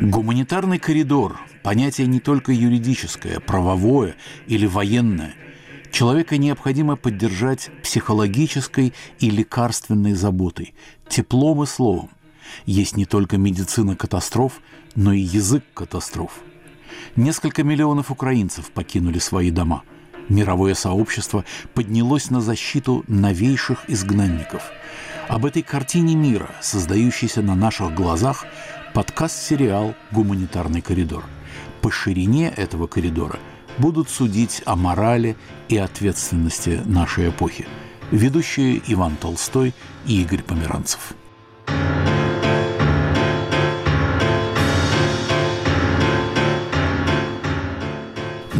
Гуманитарный коридор – понятие не только юридическое, правовое или военное. Человека необходимо поддержать психологической и лекарственной заботой, теплом и словом. Есть не только медицина катастроф, но и язык катастроф. Несколько миллионов украинцев покинули свои дома. Мировое сообщество поднялось на защиту новейших изгнанников. Об этой картине мира, создающейся на наших глазах, подкаст-сериал «Гуманитарный коридор». По ширине этого коридора – будут судить о морали и ответственности нашей эпохи. Ведущие Иван Толстой и Игорь Померанцев.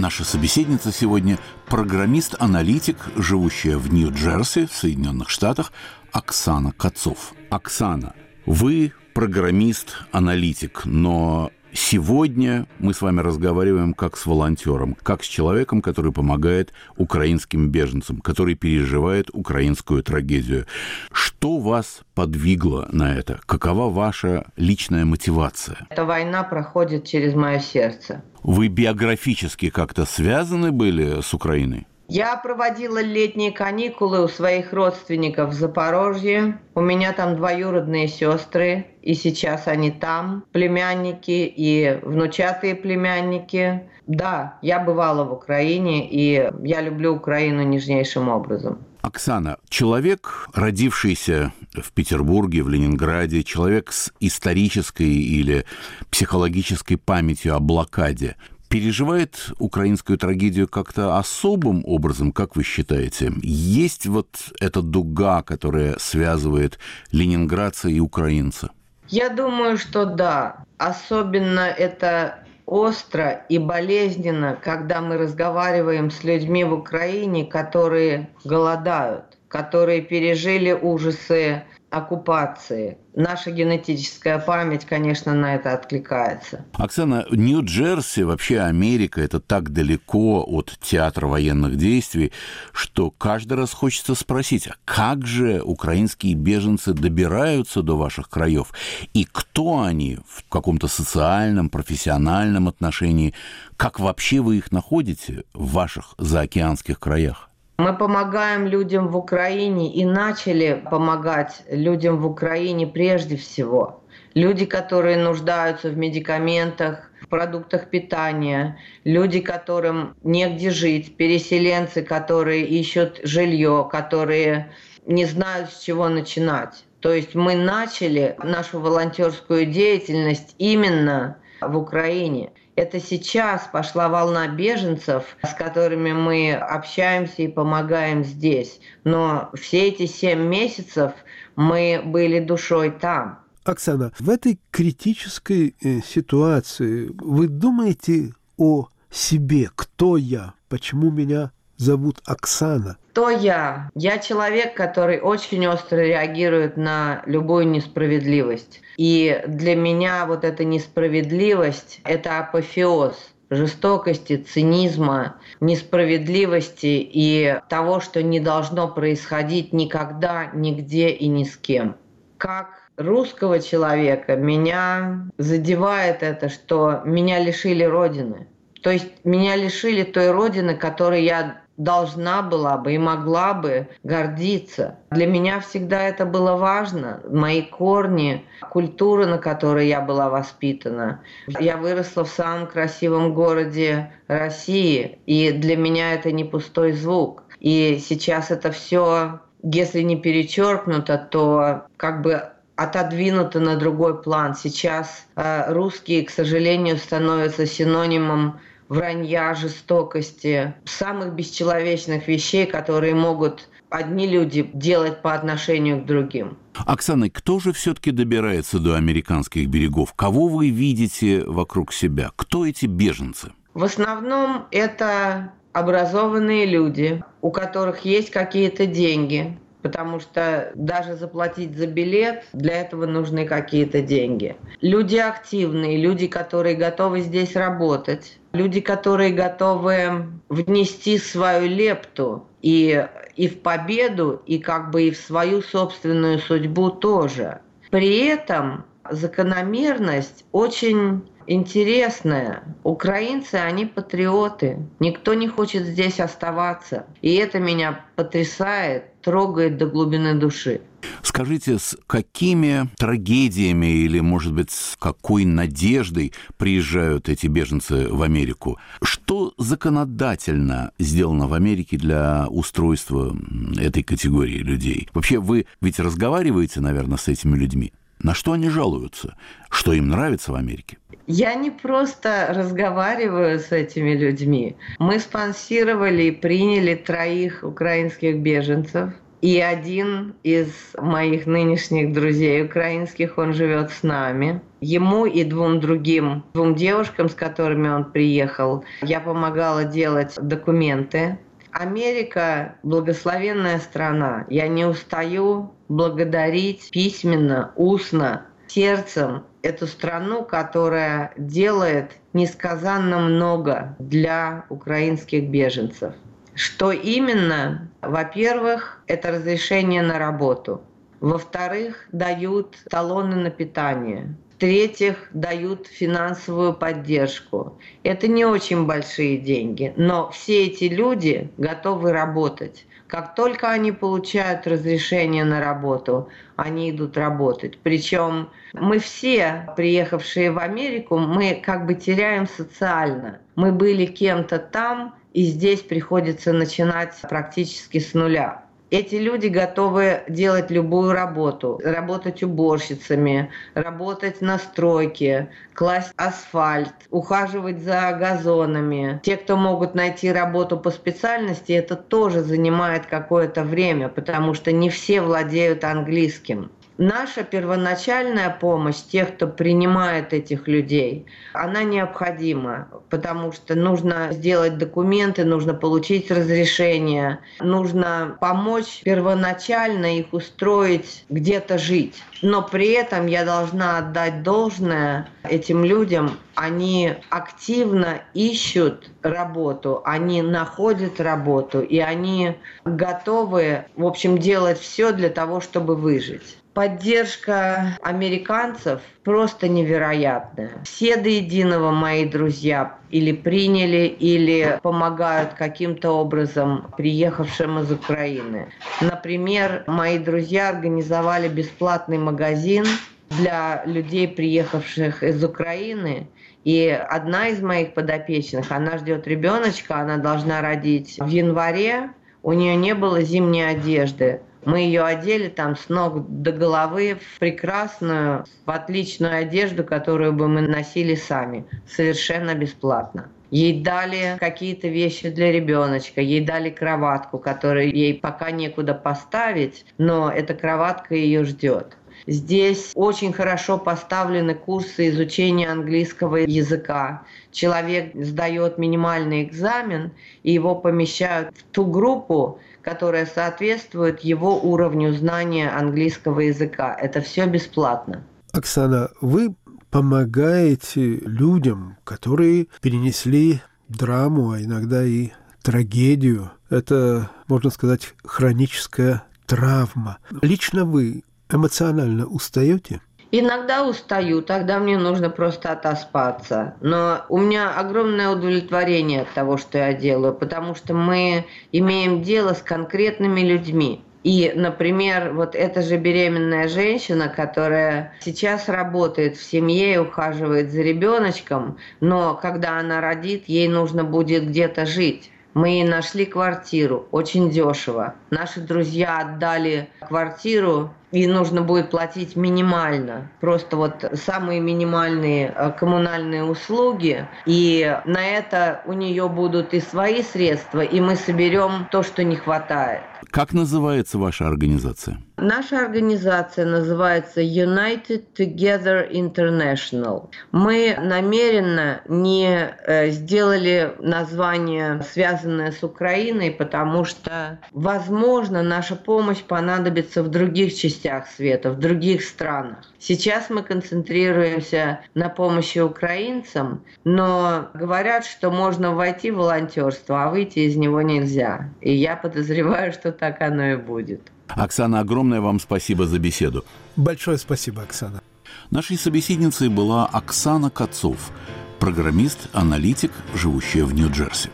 Наша собеседница сегодня – программист-аналитик, живущая в Нью-Джерси, в Соединенных Штатах, Оксана Кацов. Оксана, вы программист-аналитик, но Сегодня мы с вами разговариваем как с волонтером, как с человеком, который помогает украинским беженцам, который переживает украинскую трагедию. Что вас подвигло на это? Какова ваша личная мотивация? Эта война проходит через мое сердце. Вы биографически как-то связаны были с Украиной? Я проводила летние каникулы у своих родственников в Запорожье. У меня там двоюродные сестры, и сейчас они там, племянники и внучатые племянники. Да, я бывала в Украине, и я люблю Украину нежнейшим образом. Оксана, человек, родившийся в Петербурге, в Ленинграде, человек с исторической или психологической памятью о блокаде, переживает украинскую трагедию как-то особым образом, как вы считаете? Есть вот эта дуга, которая связывает ленинградца и украинца? Я думаю, что да. Особенно это остро и болезненно, когда мы разговариваем с людьми в Украине, которые голодают, которые пережили ужасы оккупации. Наша генетическая память, конечно, на это откликается. Оксана, Нью-Джерси, вообще Америка, это так далеко от театра военных действий, что каждый раз хочется спросить, а как же украинские беженцы добираются до ваших краев? И кто они в каком-то социальном, профессиональном отношении? Как вообще вы их находите в ваших заокеанских краях? Мы помогаем людям в Украине и начали помогать людям в Украине прежде всего. Люди, которые нуждаются в медикаментах, в продуктах питания, люди, которым негде жить, переселенцы, которые ищут жилье, которые не знают, с чего начинать. То есть мы начали нашу волонтерскую деятельность именно в Украине. Это сейчас пошла волна беженцев, с которыми мы общаемся и помогаем здесь. Но все эти семь месяцев мы были душой там. Оксана, в этой критической э, ситуации вы думаете о себе, кто я, почему меня зовут Оксана? Кто я? Я человек, который очень остро реагирует на любую несправедливость. И для меня вот эта несправедливость – это апофеоз жестокости, цинизма, несправедливости и того, что не должно происходить никогда, нигде и ни с кем. Как русского человека меня задевает это, что меня лишили Родины. То есть меня лишили той Родины, которой я должна была бы и могла бы гордиться. Для меня всегда это было важно. Мои корни, культура, на которой я была воспитана. Я выросла в самом красивом городе России, и для меня это не пустой звук. И сейчас это все, если не перечеркнуто, то как бы отодвинуто на другой план. Сейчас э, русские, к сожалению, становятся синонимом вранья, жестокости, самых бесчеловечных вещей, которые могут одни люди делать по отношению к другим. Оксана, кто же все-таки добирается до американских берегов? Кого вы видите вокруг себя? Кто эти беженцы? В основном это образованные люди, у которых есть какие-то деньги, потому что даже заплатить за билет, для этого нужны какие-то деньги. Люди активные, люди, которые готовы здесь работать, люди, которые готовы внести свою лепту И, и в победу, и как бы и в свою собственную судьбу тоже. При этом закономерность очень интересная. Украинцы, они патриоты. Никто не хочет здесь оставаться. И это меня потрясает, трогает до глубины души. Скажите, с какими трагедиями или, может быть, с какой надеждой приезжают эти беженцы в Америку? Что законодательно сделано в Америке для устройства этой категории людей? Вообще, вы ведь разговариваете, наверное, с этими людьми? На что они жалуются? Что им нравится в Америке? Я не просто разговариваю с этими людьми. Мы спонсировали и приняли троих украинских беженцев. И один из моих нынешних друзей украинских, он живет с нами. Ему и двум другим, двум девушкам, с которыми он приехал, я помогала делать документы. Америка – благословенная страна. Я не устаю благодарить письменно, устно, сердцем эту страну, которая делает несказанно много для украинских беженцев. Что именно? Во-первых, это разрешение на работу. Во-вторых, дают талоны на питание. В-третьих, дают финансовую поддержку. Это не очень большие деньги, но все эти люди готовы работать. Как только они получают разрешение на работу, они идут работать. Причем мы все, приехавшие в Америку, мы как бы теряем социально. Мы были кем-то там, и здесь приходится начинать практически с нуля. Эти люди готовы делать любую работу, работать уборщицами, работать на стройке, класть асфальт, ухаживать за газонами. Те, кто могут найти работу по специальности, это тоже занимает какое-то время, потому что не все владеют английским. Наша первоначальная помощь тех, кто принимает этих людей, она необходима, потому что нужно сделать документы, нужно получить разрешение, нужно помочь первоначально их устроить где-то жить. Но при этом я должна отдать должное этим людям. Они активно ищут работу, они находят работу, и они готовы, в общем, делать все для того, чтобы выжить. Поддержка американцев просто невероятная. Все до единого мои друзья или приняли, или помогают каким-то образом приехавшим из Украины. Например, мои друзья организовали бесплатный магазин для людей, приехавших из Украины. И одна из моих подопечных, она ждет ребеночка, она должна родить в январе, у нее не было зимней одежды. Мы ее одели там с ног до головы в прекрасную, в отличную одежду, которую бы мы носили сами, совершенно бесплатно. Ей дали какие-то вещи для ребеночка, ей дали кроватку, которую ей пока некуда поставить, но эта кроватка ее ждет. Здесь очень хорошо поставлены курсы изучения английского языка. Человек сдает минимальный экзамен, и его помещают в ту группу, которая соответствует его уровню знания английского языка. Это все бесплатно. Оксана, вы помогаете людям, которые перенесли драму, а иногда и трагедию. Это, можно сказать, хроническая травма. Лично вы эмоционально устаете? Иногда устаю, тогда мне нужно просто отоспаться. Но у меня огромное удовлетворение от того, что я делаю, потому что мы имеем дело с конкретными людьми. И, например, вот эта же беременная женщина, которая сейчас работает в семье и ухаживает за ребеночком, но когда она родит, ей нужно будет где-то жить. Мы нашли квартиру очень дешево. Наши друзья отдали квартиру и нужно будет платить минимально, просто вот самые минимальные э, коммунальные услуги, и на это у нее будут и свои средства, и мы соберем то, что не хватает. Как называется ваша организация? Наша организация называется United Together International. Мы намеренно не э, сделали название, связанное с Украиной, потому что, возможно, наша помощь понадобится в других частях частях света, в других странах. Сейчас мы концентрируемся на помощи украинцам, но говорят, что можно войти в волонтерство, а выйти из него нельзя. И я подозреваю, что так оно и будет. Оксана, огромное вам спасибо за беседу. Большое спасибо, Оксана. Нашей собеседницей была Оксана Кацов, программист, аналитик, живущая в Нью-Джерси.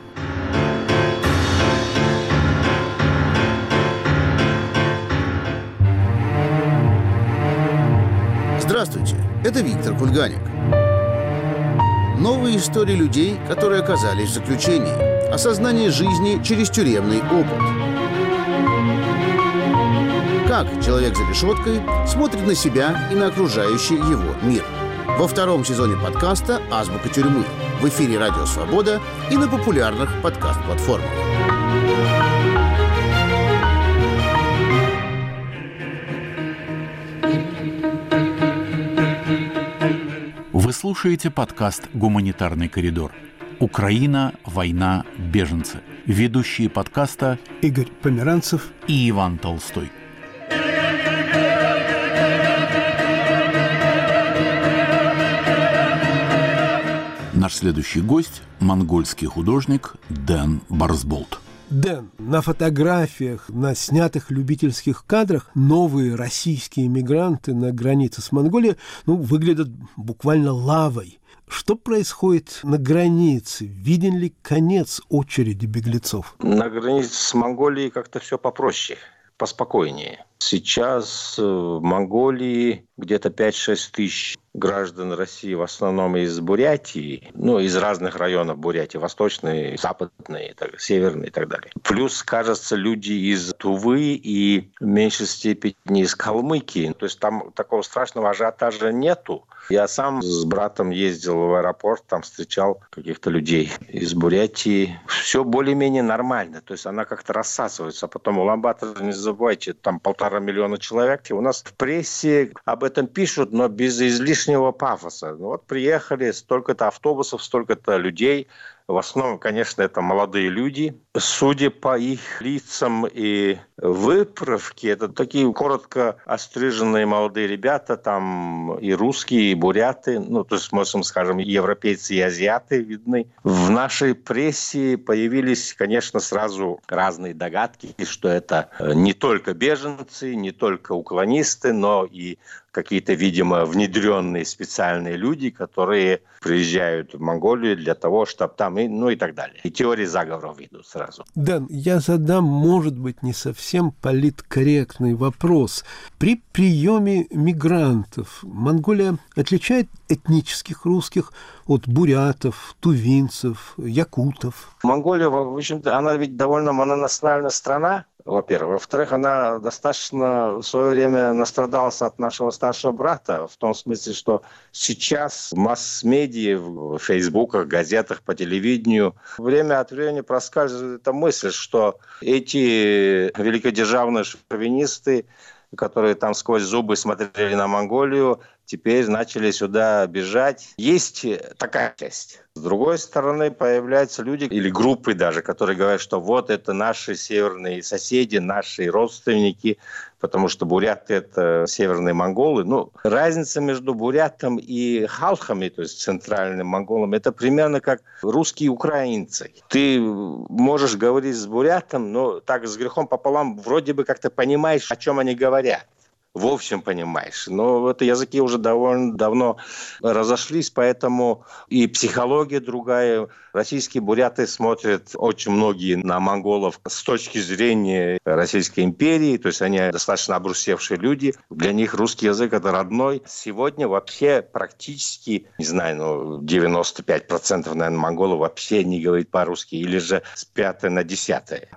Здравствуйте, это Виктор Кульганик. Новые истории людей, которые оказались в заключении. Осознание жизни через тюремный опыт. Как человек за решеткой смотрит на себя и на окружающий его мир. Во втором сезоне подкаста «Азбука тюрьмы» в эфире «Радио Свобода» и на популярных подкаст-платформах. Слушаете подкаст «Гуманитарный коридор». Украина, война, беженцы. Ведущие подкаста Игорь Померанцев и Иван Толстой. Наш следующий гость – монгольский художник Дэн Барсболт. Дэн, на фотографиях, на снятых любительских кадрах новые российские мигранты на границе с Монголией ну, выглядят буквально лавой. Что происходит на границе? Виден ли конец очереди беглецов? На границе с Монголией как-то все попроще, поспокойнее. Сейчас в Монголии где-то 5-6 тысяч граждан России, в основном из Бурятии, ну, из разных районов Бурятии, восточные, западные, так, северные и так далее. Плюс, кажется, люди из Тувы и в меньшей степени из Калмыкии. То есть там такого страшного ажиотажа нету. Я сам с братом ездил в аэропорт, там встречал каких-то людей из Бурятии. Все более-менее нормально. То есть она как-то рассасывается. А потом Уламбатор, не забывайте, там полтора миллиона человек. И у нас в прессе об этом пишут, но без излишнего пафоса. Ну, вот приехали, столько-то автобусов, столько-то людей. В основном, конечно, это молодые люди. Судя по их лицам и выправке, это такие коротко остриженные молодые ребята, там и русские, и буряты, ну, то есть, можем, скажем, европейцы и азиаты видны. В нашей прессе появились, конечно, сразу разные догадки, что это не только беженцы, не только уклонисты, но и какие-то, видимо, внедренные специальные люди, которые приезжают в Монголию для того, чтобы там, и, ну и так далее. И теории заговоров идут сразу. Дэн, я задам, может быть, не совсем политкорректный вопрос. При приеме мигрантов Монголия отличает этнических русских от бурятов, тувинцев, якутов? Монголия, в общем-то, она ведь довольно мононациональная страна, во-первых. Во-вторых, она достаточно в свое время настрадалась от нашего старшего брата, в том смысле, что сейчас в масс-медиа, в фейсбуках, газетах, по телевидению время от времени проскальзывает эта мысль, что эти великодержавные шовинисты которые там сквозь зубы смотрели на Монголию, теперь начали сюда бежать. Есть такая часть. С другой стороны, появляются люди или группы даже, которые говорят, что вот это наши северные соседи, наши родственники, потому что буряты – это северные монголы. Ну, разница между бурятом и халхами, то есть центральным монголом, это примерно как русские украинцы. Ты можешь говорить с бурятом, но так с грехом пополам вроде бы как-то понимаешь, о чем они говорят в общем понимаешь. Но это языки уже довольно давно разошлись, поэтому и психология другая. Российские буряты смотрят очень многие на монголов с точки зрения Российской империи, то есть они достаточно обрусевшие люди. Для них русский язык это родной. Сегодня вообще практически, не знаю, ну 95% наверное, монголов вообще не говорит по-русски или же с пятой на десятое.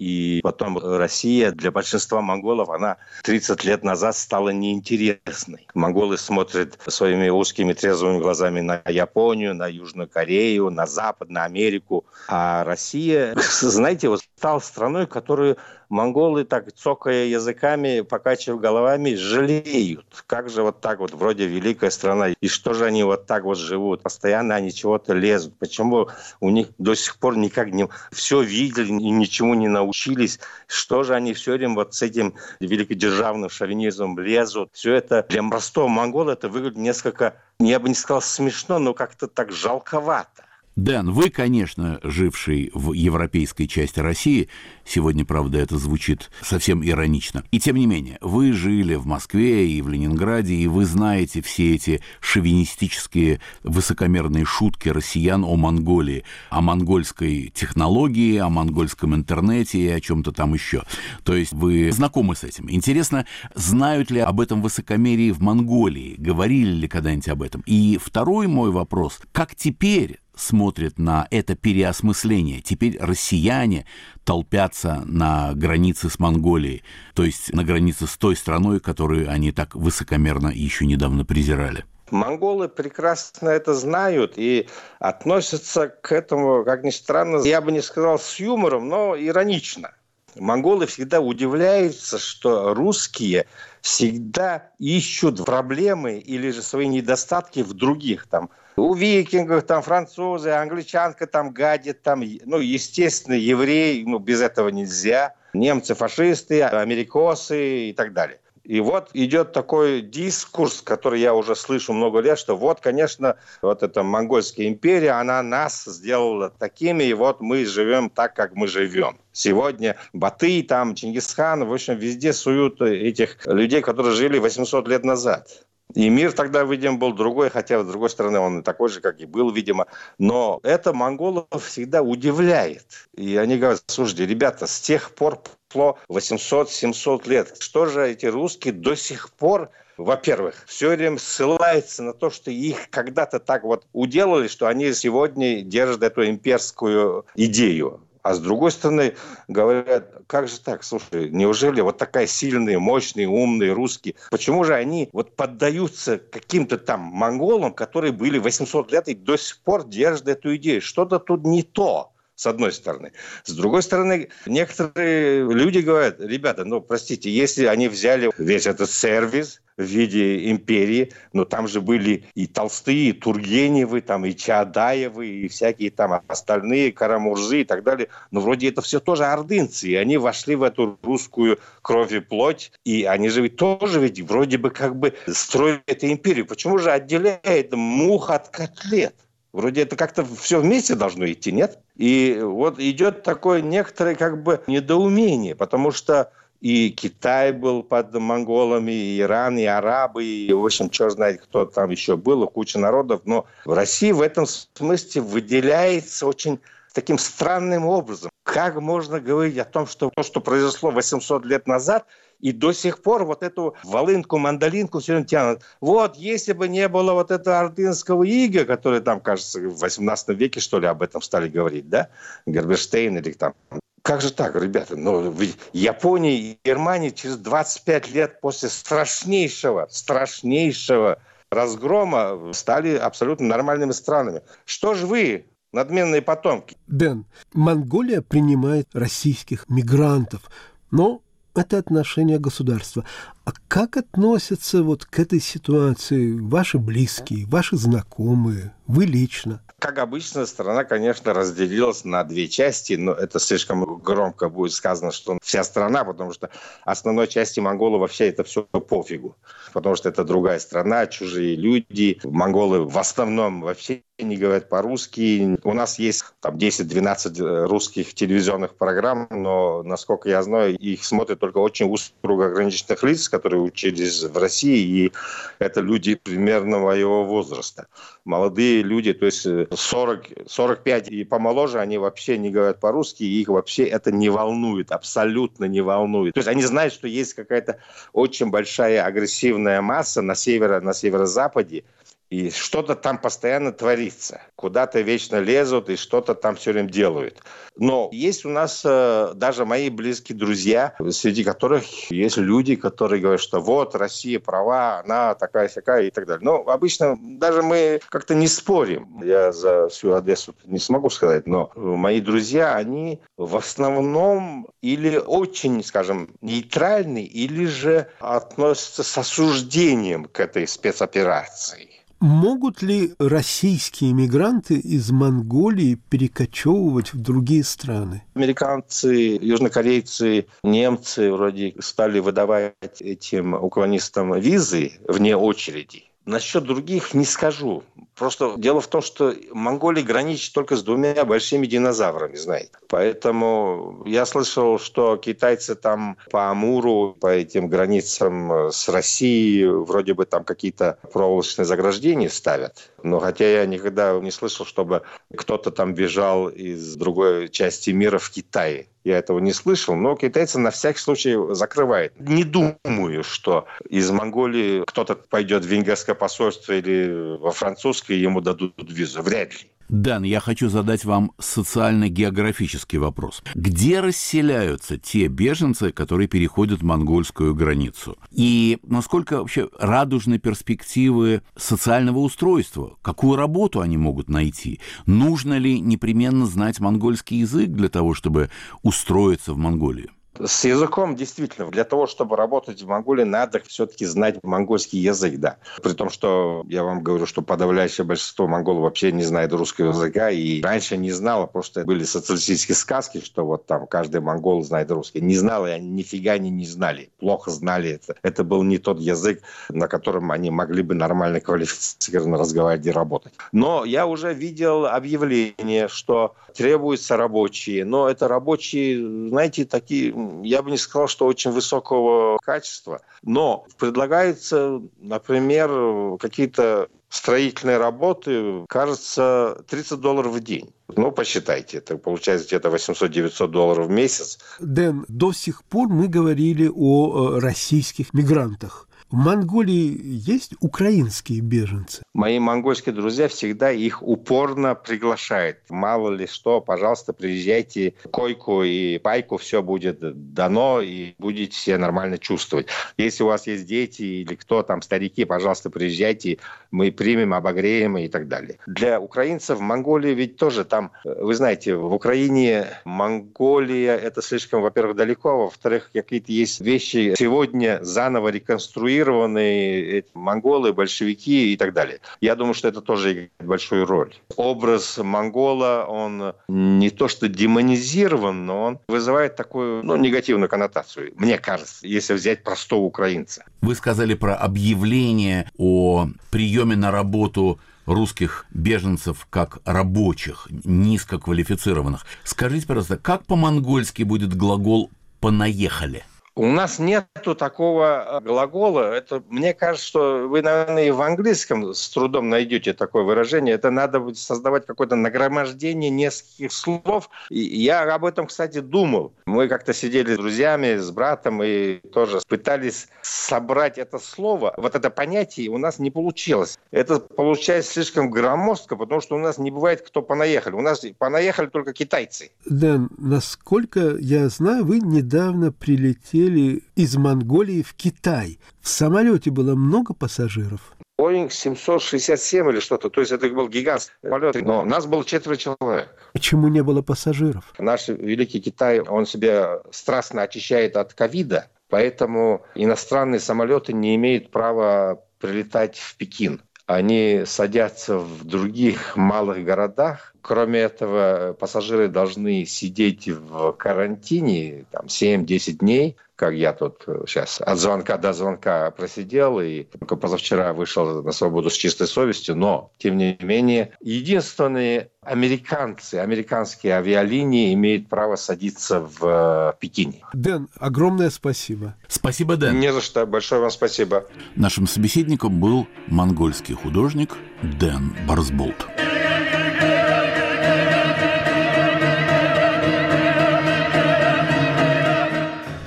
И потом Россия для большинства монголов, она 30 лет назад стала неинтересной. Монголы смотрят своими узкими трезвыми глазами на Японию, на Южную Корею, на Запад, на Америку. А Россия, знаете, вот стал страной, которую монголы, так цокая языками, покачивая головами, жалеют. Как же вот так вот, вроде великая страна, и что же они вот так вот живут? Постоянно они чего-то лезут. Почему у них до сих пор никак не... Все видели и ничему не научились? Что же они все время вот с этим великодержавным шовинизмом лезут? Все это для простого монгола это выглядит несколько, я бы не сказал смешно, но как-то так жалковато. Дэн, вы, конечно, живший в европейской части России, сегодня, правда, это звучит совсем иронично, и тем не менее, вы жили в Москве и в Ленинграде, и вы знаете все эти шовинистические высокомерные шутки россиян о Монголии, о монгольской технологии, о монгольском интернете и о чем-то там еще. То есть вы знакомы с этим. Интересно, знают ли об этом высокомерии в Монголии? Говорили ли когда-нибудь об этом? И второй мой вопрос. Как теперь смотрит на это переосмысление. Теперь россияне толпятся на границе с Монголией, то есть на границе с той страной, которую они так высокомерно еще недавно презирали. Монголы прекрасно это знают и относятся к этому, как ни странно, я бы не сказал с юмором, но иронично. Монголы всегда удивляются, что русские всегда ищут проблемы или же свои недостатки в других. Там, у викингов, там, французы, англичанка там гадит, там, ну, естественно, евреи, ну, без этого нельзя. Немцы, фашисты, америкосы и так далее. И вот идет такой дискурс, который я уже слышу много лет, что вот, конечно, вот эта монгольская империя, она нас сделала такими, и вот мы живем так, как мы живем. Сегодня Батый, там, Чингисхан, в общем, везде суют этих людей, которые жили 800 лет назад. И мир тогда, видимо, был другой, хотя, с другой стороны, он такой же, как и был, видимо. Но это монголов всегда удивляет. И они говорят, слушайте, ребята, с тех пор прошло 800-700 лет. Что же эти русские до сих пор во-первых, все время ссылается на то, что их когда-то так вот уделали, что они сегодня держат эту имперскую идею. А с другой стороны, говорят, как же так, слушай, неужели вот такая сильные, мощные, умные русские, почему же они вот поддаются каким-то там монголам, которые были 800 лет и до сих пор держат эту идею? Что-то тут не то с одной стороны. С другой стороны, некоторые люди говорят, ребята, ну, простите, если они взяли весь этот сервис, в виде империи, но там же были и Толстые, и Тургеневы, там, и Чаадаевы, и всякие там остальные, Карамурзы и так далее. Но вроде это все тоже ордынцы, и они вошли в эту русскую кровь и плоть, и они же ведь тоже ведь вроде бы как бы строят эту империю. Почему же отделяет мух от котлет? Вроде это как-то все вместе должно идти, нет? И вот идет такое некоторое как бы недоумение, потому что и Китай был под монголами, и Иран, и арабы, и, в общем, черт знает, кто там еще был, куча народов. Но в России в этом смысле выделяется очень таким странным образом. Как можно говорить о том, что то, что произошло 800 лет назад, и до сих пор вот эту волынку, мандолинку все время тянут. Вот, если бы не было вот этого ордынского ига, который там, кажется, в 18 веке, что ли, об этом стали говорить, да, Герберштейн или там как же так, ребята? Ну, Япония и Германия через 25 лет после страшнейшего, страшнейшего разгрома стали абсолютно нормальными странами. Что же вы, надменные потомки? Дэн, Монголия принимает российских мигрантов, но это отношение государства. А как относятся вот к этой ситуации ваши близкие, ваши знакомые, вы лично? Как обычно, страна, конечно, разделилась на две части, но это слишком громко будет сказано, что вся страна, потому что основной части монголов вообще это все пофигу, потому что это другая страна, чужие люди. Монголы в основном вообще не говорят по-русски. У нас есть там 10-12 русских телевизионных программ, но, насколько я знаю, их смотрят только очень узкий круг ограниченных лиц, которые учились в России, и это люди примерно моего возраста. Молодые люди, то есть 40, 45 и помоложе, они вообще не говорят по-русски, и их вообще это не волнует, абсолютно не волнует. То есть они знают, что есть какая-то очень большая агрессивная масса на северо, на северо-западе, И что-то там постоянно творится. Куда-то вечно лезут и что-то там все время делают. Но есть у нас э, даже мои близкие друзья, среди которых есть люди, которые говорят, что вот, Россия права, она такая-сякая и так далее. Но обычно даже мы как-то не спорим. Я за всю Одессу не смогу сказать, но мои друзья, они в основном или очень, скажем, нейтральны, или же относятся с осуждением к этой спецоперации. Могут ли российские мигранты из Монголии перекочевывать в другие страны? Американцы, южнокорейцы, немцы вроде стали выдавать этим уклонистам визы вне очереди. Насчет других не скажу. Просто дело в том, что Монголия граничит только с двумя большими динозаврами, знаете. Поэтому я слышал, что китайцы там по Амуру, по этим границам с Россией, вроде бы там какие-то проволочные заграждения ставят. Но хотя я никогда не слышал, чтобы кто-то там бежал из другой части мира в Китай. Я этого не слышал, но китайцы на всякий случай закрывают. Не думаю, что из Монголии кто-то пойдет в венгерское посольство или во французское, ему дадут визу. Вряд ли. Дан, я хочу задать вам социально-географический вопрос. Где расселяются те беженцы, которые переходят монгольскую границу? И насколько вообще радужны перспективы социального устройства? Какую работу они могут найти? Нужно ли непременно знать монгольский язык для того, чтобы устроиться в Монголии? С языком действительно, для того, чтобы работать в Монголии, надо все-таки знать монгольский язык, да. При том, что я вам говорю, что подавляющее большинство монголов вообще не знает русского языка, и раньше не знала, просто были социалистические сказки, что вот там каждый монгол знает русский. Не знала, и они нифига не, не знали, плохо знали это. Это был не тот язык, на котором они могли бы нормально квалифицированно разговаривать и работать. Но я уже видел объявление, что требуются рабочие, но это рабочие, знаете, такие я бы не сказал, что очень высокого качества, но предлагается, например, какие-то строительные работы, кажется, 30 долларов в день. Ну, посчитайте, это получается где-то 800-900 долларов в месяц. Дэн, до сих пор мы говорили о э, российских мигрантах. В Монголии есть украинские беженцы? Мои монгольские друзья всегда их упорно приглашают. Мало ли что, пожалуйста, приезжайте, койку и пайку, все будет дано, и будете себя нормально чувствовать. Если у вас есть дети или кто там, старики, пожалуйста, приезжайте, мы примем, обогреем и так далее. Для украинцев в Монголии ведь тоже там, вы знаете, в Украине Монголия это слишком, во-первых, далеко, а во-вторых, какие-то есть вещи сегодня заново реконструировать оккупированные монголы, большевики и так далее. Я думаю, что это тоже играет большую роль. Образ монгола, он не то что демонизирован, но он вызывает такую ну, негативную коннотацию, мне кажется, если взять простого украинца. Вы сказали про объявление о приеме на работу русских беженцев как рабочих, низкоквалифицированных. Скажите, пожалуйста, как по-монгольски будет глагол «понаехали»? У нас нету такого э, глагола. Это, мне кажется, что вы, наверное, и в английском с трудом найдете такое выражение. Это надо будет создавать какое-то нагромождение нескольких слов. И я об этом, кстати, думал. Мы как-то сидели с друзьями, с братом и тоже пытались собрать это слово. Вот это понятие у нас не получилось. Это получается слишком громоздко, потому что у нас не бывает, кто понаехали. У нас понаехали только китайцы. Дэн, насколько я знаю, вы недавно прилетели летели из Монголии в Китай. В самолете было много пассажиров? Боинг 767 или что-то. То есть это был гигантский полет. Но нас было четверо человек. Почему не было пассажиров? Наш великий Китай, он себя страстно очищает от ковида, поэтому иностранные самолеты не имеют права прилетать в Пекин. Они садятся в других малых городах. Кроме этого, пассажиры должны сидеть в карантине там, 7-10 дней как я тут сейчас от звонка до звонка просидел и только позавчера вышел на свободу с чистой совестью, но, тем не менее, единственные американцы, американские авиалинии имеют право садиться в э, Пекине. Дэн, огромное спасибо. Спасибо, Дэн. Не за что. Большое вам спасибо. Нашим собеседником был монгольский художник Дэн Барсболт.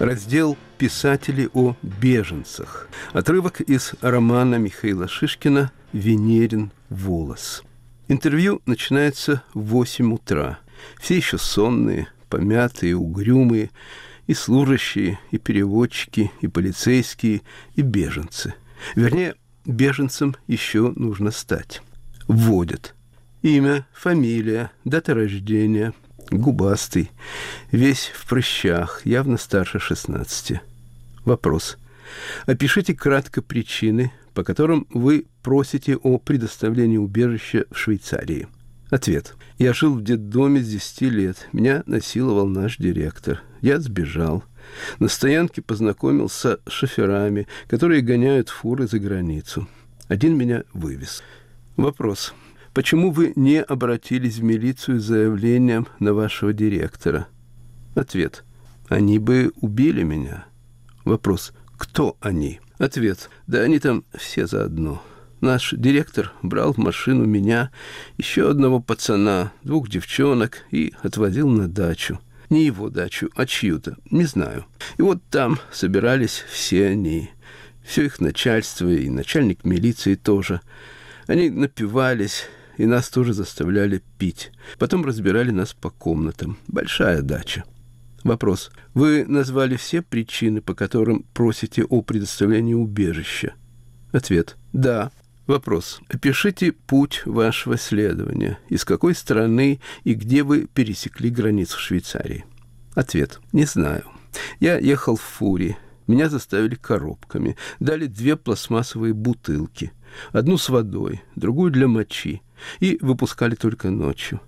Раздел «Писатели о беженцах». Отрывок из романа Михаила Шишкина «Венерин волос». Интервью начинается в 8 утра. Все еще сонные, помятые, угрюмые, и служащие, и переводчики, и полицейские, и беженцы. Вернее, беженцем еще нужно стать. Вводят. Имя, фамилия, дата рождения, губастый, весь в прыщах, явно старше 16. Вопрос. Опишите кратко причины, по которым вы просите о предоставлении убежища в Швейцарии. Ответ. Я жил в детдоме с 10 лет. Меня насиловал наш директор. Я сбежал. На стоянке познакомился с шоферами, которые гоняют фуры за границу. Один меня вывез. Вопрос. Почему вы не обратились в милицию с заявлением на вашего директора? Ответ. Они бы убили меня. Вопрос. Кто они? Ответ. Да они там все заодно. Наш директор брал в машину меня, еще одного пацана, двух девчонок и отвозил на дачу. Не его дачу, а чью-то, не знаю. И вот там собирались все они. Все их начальство и начальник милиции тоже. Они напивались, и нас тоже заставляли пить. Потом разбирали нас по комнатам. Большая дача. Вопрос. Вы назвали все причины, по которым просите о предоставлении убежища? Ответ. Да. Вопрос. Опишите путь вашего следования. Из какой страны и где вы пересекли границу Швейцарии? Ответ. Не знаю. Я ехал в фуре. Меня заставили коробками. Дали две пластмассовые бутылки. Одну с водой, другую для мочи. И выпускали только ночью.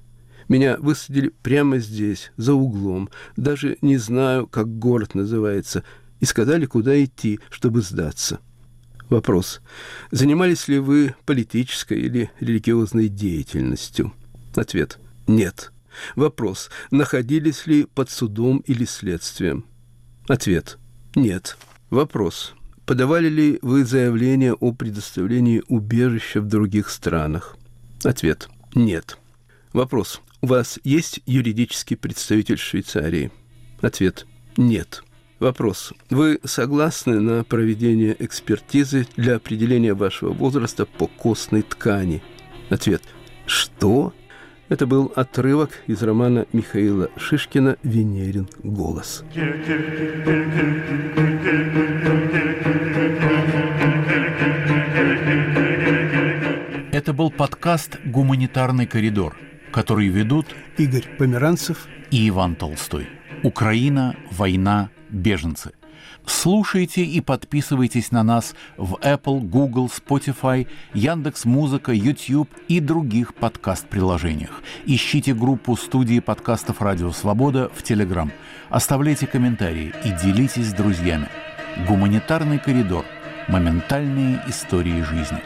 Меня высадили прямо здесь, за углом. Даже не знаю, как город называется. И сказали, куда идти, чтобы сдаться. Вопрос. Занимались ли вы политической или религиозной деятельностью? Ответ. Нет. Вопрос. Находились ли под судом или следствием? Ответ. Нет. Вопрос. Подавали ли вы заявление о предоставлении убежища в других странах? Ответ. Нет. Вопрос. У вас есть юридический представитель Швейцарии? Ответ. Нет. Вопрос. Вы согласны на проведение экспертизы для определения вашего возраста по костной ткани? Ответ. Что? Это был отрывок из романа Михаила Шишкина «Венерин голос». Был подкаст «Гуманитарный коридор», который ведут Игорь Померанцев и Иван Толстой. Украина, война, беженцы. Слушайте и подписывайтесь на нас в Apple, Google, Spotify, Яндекс Музыка, YouTube и других подкаст-приложениях. Ищите группу студии подкастов «Радио Свобода» в Telegram. Оставляйте комментарии и делитесь с друзьями. Гуманитарный коридор. Моментальные истории жизни.